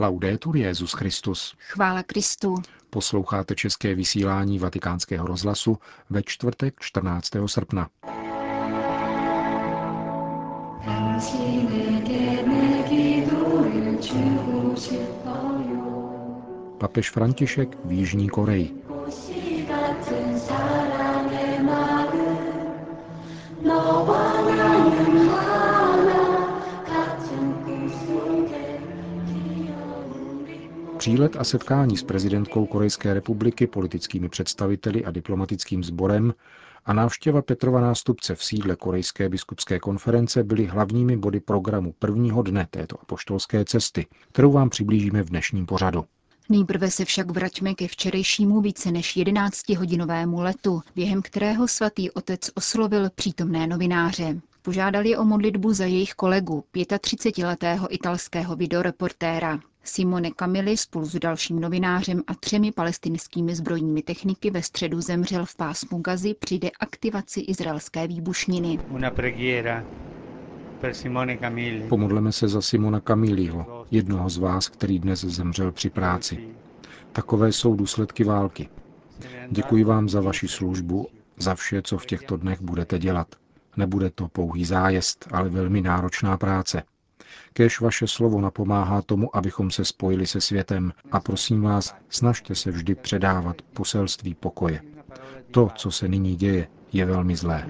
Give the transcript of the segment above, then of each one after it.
Laudetur Jezus Christus. Chvála Kristu. Posloucháte české vysílání Vatikánského rozhlasu ve čtvrtek 14. srpna. Papež František v Jižní Koreji. Přílet a setkání s prezidentkou Korejské republiky, politickými představiteli a diplomatickým sborem a návštěva Petrova nástupce v sídle Korejské biskupské konference byly hlavními body programu prvního dne této apoštolské cesty, kterou vám přiblížíme v dnešním pořadu. Nejprve se však vraťme ke včerejšímu více než 11-hodinovému letu, během kterého svatý otec oslovil přítomné novináře. Požádali o modlitbu za jejich kolegu, 35-letého italského videoreportéra. Simone Camilli spolu s dalším novinářem a třemi palestinskými zbrojními techniky ve středu zemřel v pásmu Gazy při deaktivaci izraelské výbušniny. Pomodleme se za Simona Camilliho, jednoho z vás, který dnes zemřel při práci. Takové jsou důsledky války. Děkuji vám za vaši službu, za vše, co v těchto dnech budete dělat. Nebude to pouhý zájezd, ale velmi náročná práce. Kéž vaše slovo napomáhá tomu, abychom se spojili se světem a prosím vás, snažte se vždy předávat poselství pokoje. To, co se nyní děje, je velmi zlé.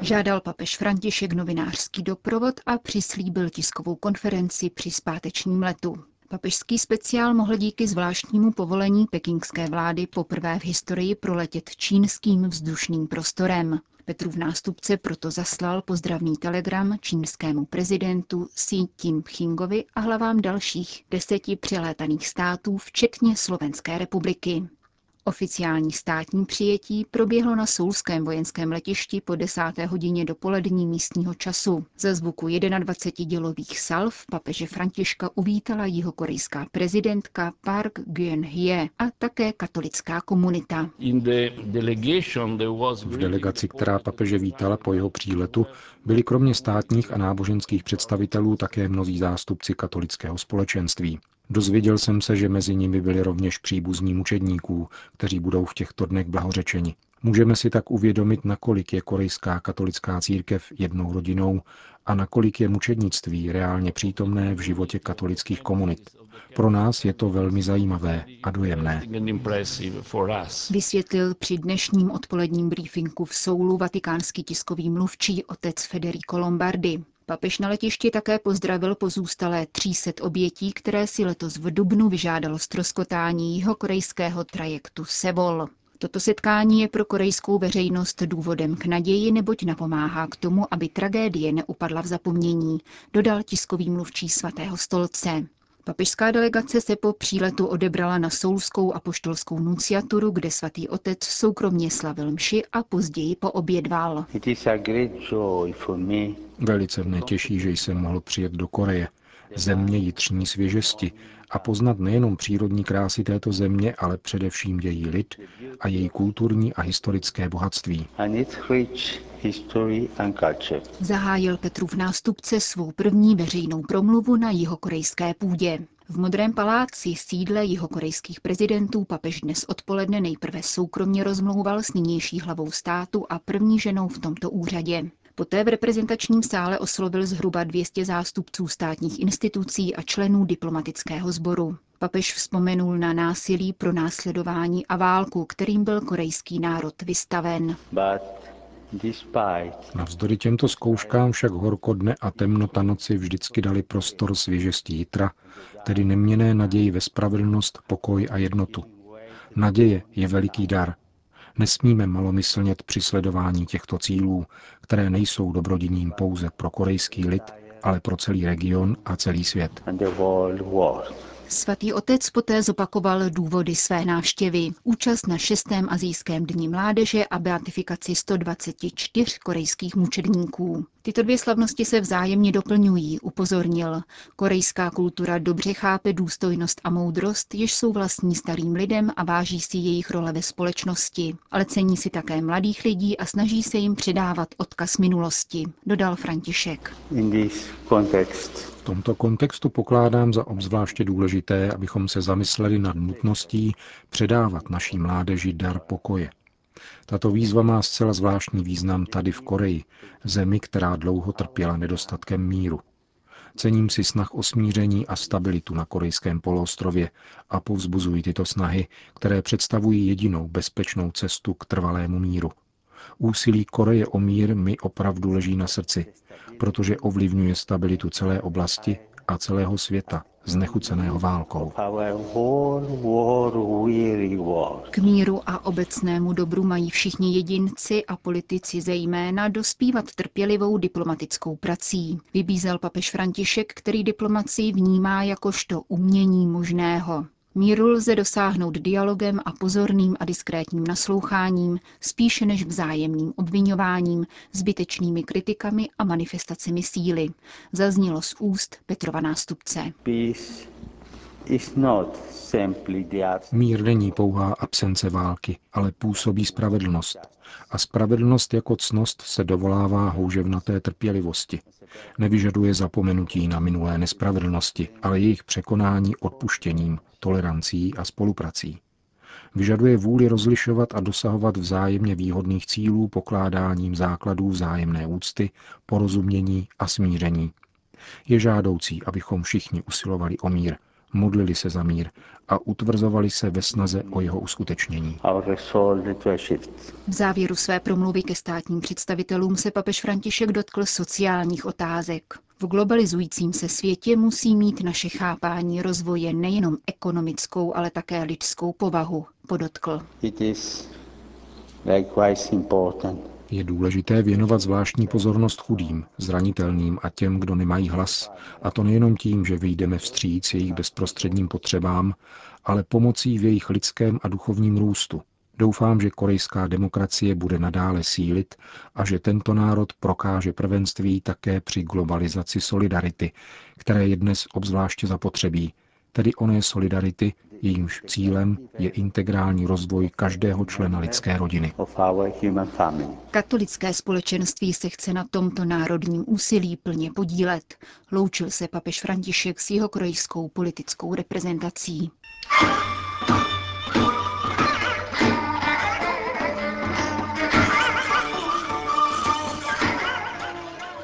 Žádal papež František novinářský doprovod a přislíbil tiskovou konferenci při zpátečním letu. Papežský speciál mohl díky zvláštnímu povolení pekingské vlády poprvé v historii proletět čínským vzdušným prostorem. Petrův nástupce proto zaslal pozdravný telegram čínskému prezidentu Xi Jinpingovi a hlavám dalších deseti přilétaných států, včetně Slovenské republiky. Oficiální státní přijetí proběhlo na Soulském vojenském letišti po desáté hodině dopolední místního času. Za zvuku 21 dělových salv papeže Františka uvítala jihokorejská prezidentka Park Geun-hye a také katolická komunita. V delegaci, která papeže vítala po jeho příletu, byli kromě státních a náboženských představitelů také mnozí zástupci katolického společenství. Dozvěděl jsem se, že mezi nimi byli rovněž příbuzní mučedníků, kteří budou v těchto dnech blahořečeni. Můžeme si tak uvědomit, nakolik je korejská katolická církev jednou rodinou a nakolik je mučednictví reálně přítomné v životě katolických komunit. Pro nás je to velmi zajímavé a dojemné. Vysvětlil při dnešním odpoledním briefingu v Soulu vatikánský tiskový mluvčí otec Federico Lombardi. Papež na letišti také pozdravil pozůstalé 300 obětí, které si letos v Dubnu vyžádalo stroskotání korejského trajektu Sevol. Toto setkání je pro korejskou veřejnost důvodem k naději, neboť napomáhá k tomu, aby tragédie neupadla v zapomnění, dodal tiskový mluvčí svatého stolce. Papežská delegace se po příletu odebrala na Soulskou apoštolskou nunciaturu, kde svatý otec soukromně slavil mši a později poobědval. Velice mne těší, že jsem mohl přijet do Koreje, země jitřní svěžesti, a poznat nejenom přírodní krásy této země, ale především její lid a její kulturní a historické bohatství. Zahájil Petrův nástupce svou první veřejnou promluvu na jihokorejské půdě. V Modrém paláci sídle jihokorejských prezidentů papež dnes odpoledne nejprve soukromně rozmlouval s nynější hlavou státu a první ženou v tomto úřadě. Poté v reprezentačním sále oslovil zhruba 200 zástupců státních institucí a členů diplomatického sboru. Papež vzpomenul na násilí, pro následování a válku, kterým byl korejský národ vystaven. Navzdory těmto zkouškám však horko dne a temnota noci vždycky dali prostor svěžesti jitra, tedy neměné naději ve spravedlnost, pokoj a jednotu. Naděje je veliký dar, Nesmíme malomyslnět při sledování těchto cílů, které nejsou dobrodiním pouze pro korejský lid, ale pro celý region a celý svět. Svatý otec poté zopakoval důvody své návštěvy. Účast na šestém azijském dní mládeže a beatifikaci 124 korejských mučedníků. Tyto dvě slavnosti se vzájemně doplňují, upozornil. Korejská kultura dobře chápe důstojnost a moudrost, jež jsou vlastní starým lidem a váží si jejich role ve společnosti, ale cení si také mladých lidí a snaží se jim předávat odkaz minulosti, dodal František. Tomto kontextu pokládám za obzvláště důležité, abychom se zamysleli nad nutností předávat naší mládeži dar pokoje. Tato výzva má zcela zvláštní význam tady v Koreji, zemi, která dlouho trpěla nedostatkem míru. Cením si snah o smíření a stabilitu na korejském poloostrově a povzbuzují tyto snahy, které představují jedinou bezpečnou cestu k trvalému míru. Úsilí Koreje o mír mi opravdu leží na srdci, protože ovlivňuje stabilitu celé oblasti a celého světa, znechuceného válkou. K míru a obecnému dobru mají všichni jedinci a politici zejména dospívat trpělivou diplomatickou prací. Vybízel papež František, který diplomacii vnímá jakožto umění možného. Míru lze dosáhnout dialogem a pozorným a diskrétním nasloucháním, spíše než vzájemným obvinováním, zbytečnými kritikami a manifestacemi síly. Zaznělo z úst Petrova nástupce. Mír není pouhá absence války, ale působí spravedlnost. A spravedlnost jako cnost se dovolává houževnaté trpělivosti. Nevyžaduje zapomenutí na minulé nespravedlnosti, ale jejich překonání odpuštěním, tolerancí a spoluprací. Vyžaduje vůli rozlišovat a dosahovat vzájemně výhodných cílů pokládáním základů vzájemné úcty, porozumění a smíření. Je žádoucí, abychom všichni usilovali o mír, modlili se za mír a utvrzovali se ve snaze o jeho uskutečnění. V závěru své promluvy ke státním představitelům se papež František dotkl sociálních otázek. V globalizujícím se světě musí mít naše chápání rozvoje nejenom ekonomickou, ale také lidskou povahu, podotkl. Je důležité věnovat zvláštní pozornost chudým, zranitelným a těm, kdo nemají hlas, a to nejenom tím, že vyjdeme vstříc jejich bezprostředním potřebám, ale pomocí v jejich lidském a duchovním růstu. Doufám, že korejská demokracie bude nadále sílit a že tento národ prokáže prvenství také při globalizaci solidarity, které je dnes obzvláště zapotřebí, tedy oné solidarity, jejímž cílem je integrální rozvoj každého člena lidské rodiny. Katolické společenství se chce na tomto národním úsilí plně podílet. Loučil se papež František s jeho korejskou politickou reprezentací.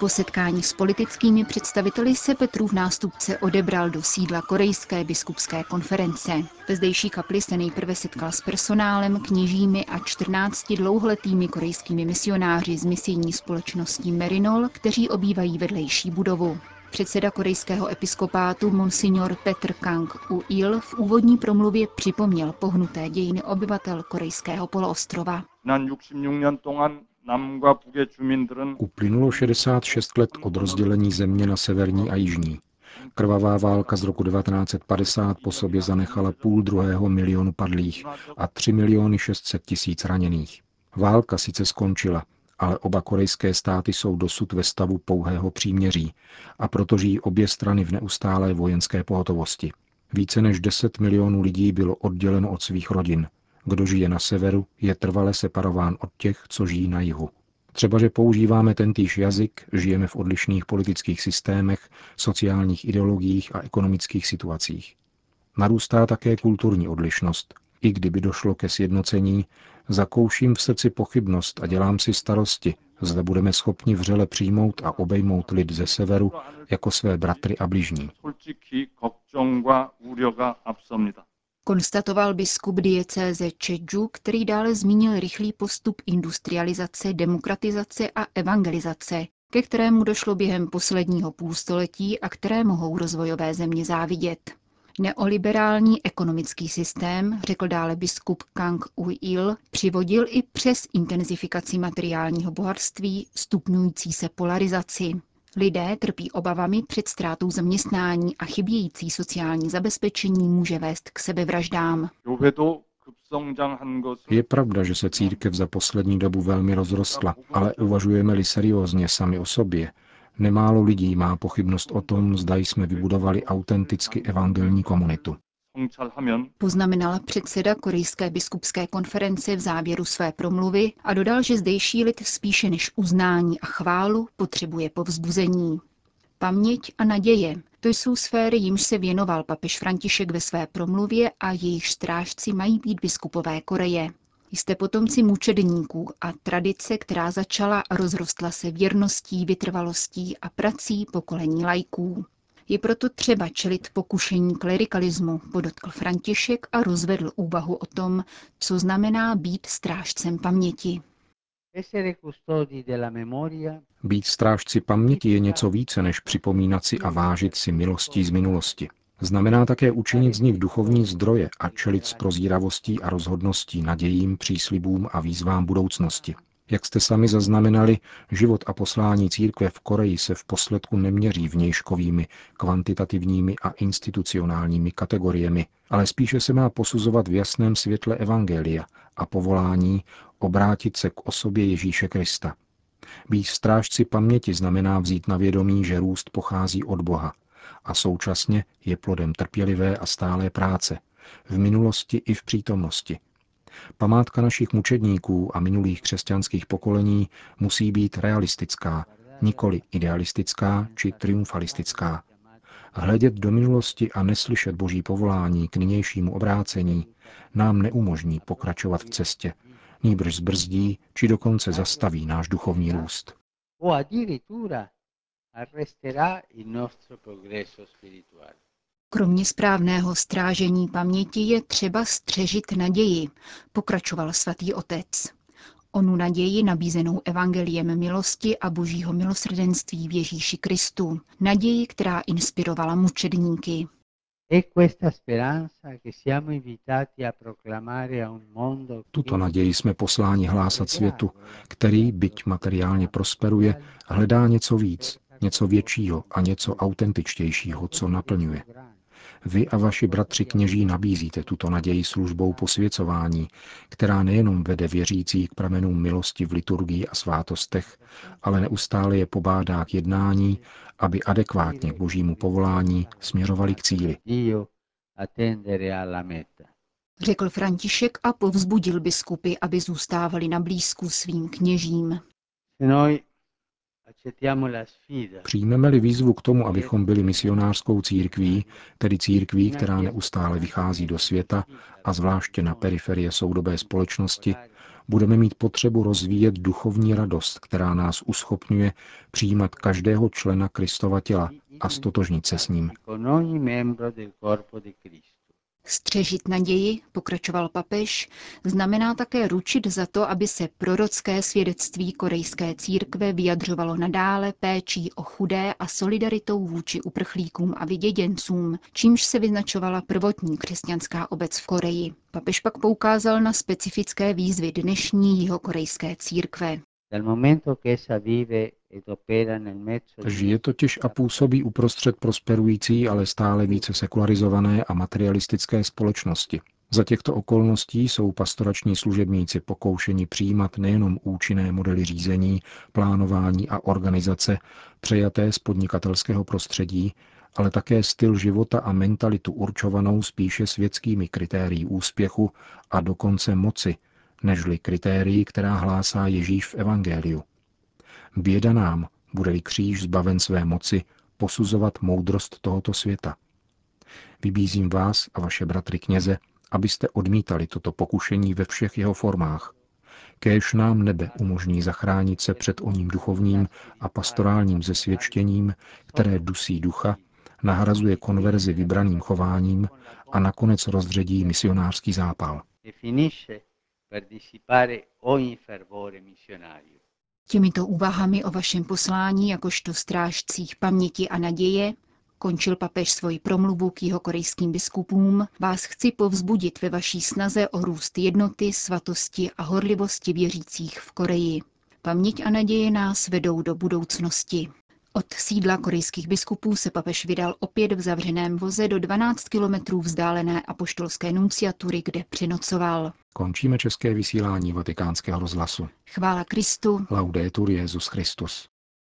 Po setkání s politickými představiteli se Petrův nástupce odebral do sídla Korejské biskupské konference. Ve zdejší kapli se nejprve setkal s personálem, kněžími a 14 dlouholetými korejskými misionáři z misijní společnosti Merinol, kteří obývají vedlejší budovu. Předseda korejského episkopátu Monsignor Petr Kang Il v úvodní promluvě připomněl pohnuté dějiny obyvatel korejského poloostrova. Uplynulo 66 let od rozdělení země na severní a jižní. Krvavá válka z roku 1950 po sobě zanechala půl druhého milionu padlých a 3 miliony 600 tisíc raněných. Válka sice skončila, ale oba korejské státy jsou dosud ve stavu pouhého příměří a proto žijí obě strany v neustálé vojenské pohotovosti. Více než 10 milionů lidí bylo odděleno od svých rodin. Kdo žije na severu, je trvale separován od těch, co žijí na jihu. Třeba, že používáme tentýž jazyk, žijeme v odlišných politických systémech, sociálních ideologiích a ekonomických situacích. Narůstá také kulturní odlišnost. I kdyby došlo ke sjednocení, zakouším v srdci pochybnost a dělám si starosti, zda budeme schopni vřele přijmout a obejmout lid ze severu jako své bratry a bližní. Konstatoval biskup diecéze Čedžu, který dále zmínil rychlý postup industrializace, demokratizace a evangelizace, ke kterému došlo během posledního půlstoletí a které mohou rozvojové země závidět. Neoliberální ekonomický systém, řekl dále biskup Kang Ui-il, přivodil i přes intenzifikaci materiálního bohatství stupňující se polarizaci. Lidé trpí obavami před ztrátou zaměstnání a chybějící sociální zabezpečení může vést k sebevraždám. Je pravda, že se církev za poslední dobu velmi rozrostla, ale uvažujeme-li seriózně sami o sobě, nemálo lidí má pochybnost o tom, zda jsme vybudovali autenticky evangelní komunitu. Poznamenala předseda Korejské biskupské konference v závěru své promluvy a dodal, že zdejší lid spíše než uznání a chválu potřebuje povzbuzení. Paměť a naděje, To jsou sféry, jimž se věnoval papež František ve své promluvě a jejich strážci mají být biskupové Koreje. Jste potomci mučedníků a tradice, která začala a rozrostla se věrností, vytrvalostí a prací pokolení lajků. Je proto třeba čelit pokušení klerikalismu, podotkl František a rozvedl úvahu o tom, co znamená být strážcem paměti. Být strážci paměti je něco více, než připomínat si a vážit si milostí z minulosti. Znamená také učinit z nich duchovní zdroje a čelit s prozíravostí a rozhodností nadějím, příslibům a výzvám budoucnosti. Jak jste sami zaznamenali, život a poslání církve v Koreji se v posledku neměří vnějškovými, kvantitativními a institucionálními kategoriemi, ale spíše se má posuzovat v jasném světle Evangelia a povolání obrátit se k osobě Ježíše Krista. Být strážci paměti znamená vzít na vědomí, že růst pochází od Boha a současně je plodem trpělivé a stálé práce, v minulosti i v přítomnosti. Památka našich mučedníků a minulých křesťanských pokolení musí být realistická, nikoli idealistická či triumfalistická. Hledět do minulosti a neslyšet boží povolání k nynějšímu obrácení nám neumožní pokračovat v cestě, nýbrž zbrzdí či dokonce zastaví náš duchovní růst. Kromě správného strážení paměti je třeba střežit naději, pokračoval svatý otec. Onu naději nabízenou evangeliem milosti a božího milosrdenství v Ježíši Kristu. Naději, která inspirovala mučedníky. Tuto naději jsme posláni hlásat světu, který, byť materiálně prosperuje, hledá něco víc, něco většího a něco autentičtějšího, co naplňuje. Vy a vaši bratři kněží nabízíte tuto naději službou posvěcování, která nejenom vede věřící k pramenům milosti v liturgii a svátostech, ale neustále je pobádá k jednání, aby adekvátně k božímu povolání směřovali k cíli. Řekl František a povzbudil biskupy, aby zůstávali na blízku svým kněžím. Přijmeme-li výzvu k tomu, abychom byli misionářskou církví, tedy církví, která neustále vychází do světa a zvláště na periferie soudobé společnosti, budeme mít potřebu rozvíjet duchovní radost, která nás uschopňuje přijímat každého člena Kristova těla a stotožnit se s ním. Střežit naději, pokračoval papež, znamená také ručit za to, aby se prorocké svědectví korejské církve vyjadřovalo nadále péčí o chudé a solidaritou vůči uprchlíkům a vyděděncům, čímž se vyznačovala prvotní křesťanská obec v Koreji. Papež pak poukázal na specifické výzvy dnešní jihokorejské církve. Žije totiž a působí uprostřed prosperující, ale stále více sekularizované a materialistické společnosti. Za těchto okolností jsou pastorační služebníci pokoušeni přijímat nejenom účinné modely řízení, plánování a organizace přejaté z podnikatelského prostředí, ale také styl života a mentalitu určovanou spíše světskými kritérii úspěchu a dokonce moci, nežli kritérii, která hlásá Ježíš v Evangeliu. Běda nám, bude-li kříž zbaven své moci, posuzovat moudrost tohoto světa. Vybízím vás a vaše bratry kněze, abyste odmítali toto pokušení ve všech jeho formách. Kéž nám nebe umožní zachránit se před oním duchovním a pastorálním zesvědčením, které dusí ducha, nahrazuje konverzi vybraným chováním a nakonec rozředí misionářský zápal. Těmito úvahami o vašem poslání jakožto strážcích paměti a naděje končil papež svoji promluvu k jeho korejským biskupům, vás chci povzbudit ve vaší snaze o růst jednoty, svatosti a horlivosti věřících v Koreji. Paměť a naděje nás vedou do budoucnosti. Od sídla korejských biskupů se papež vydal opět v zavřeném voze do 12 kilometrů vzdálené apoštolské nunciatury, kde přinocoval. Končíme české vysílání vatikánského rozhlasu. Chvála Kristu. Laudetur Jezus Christus.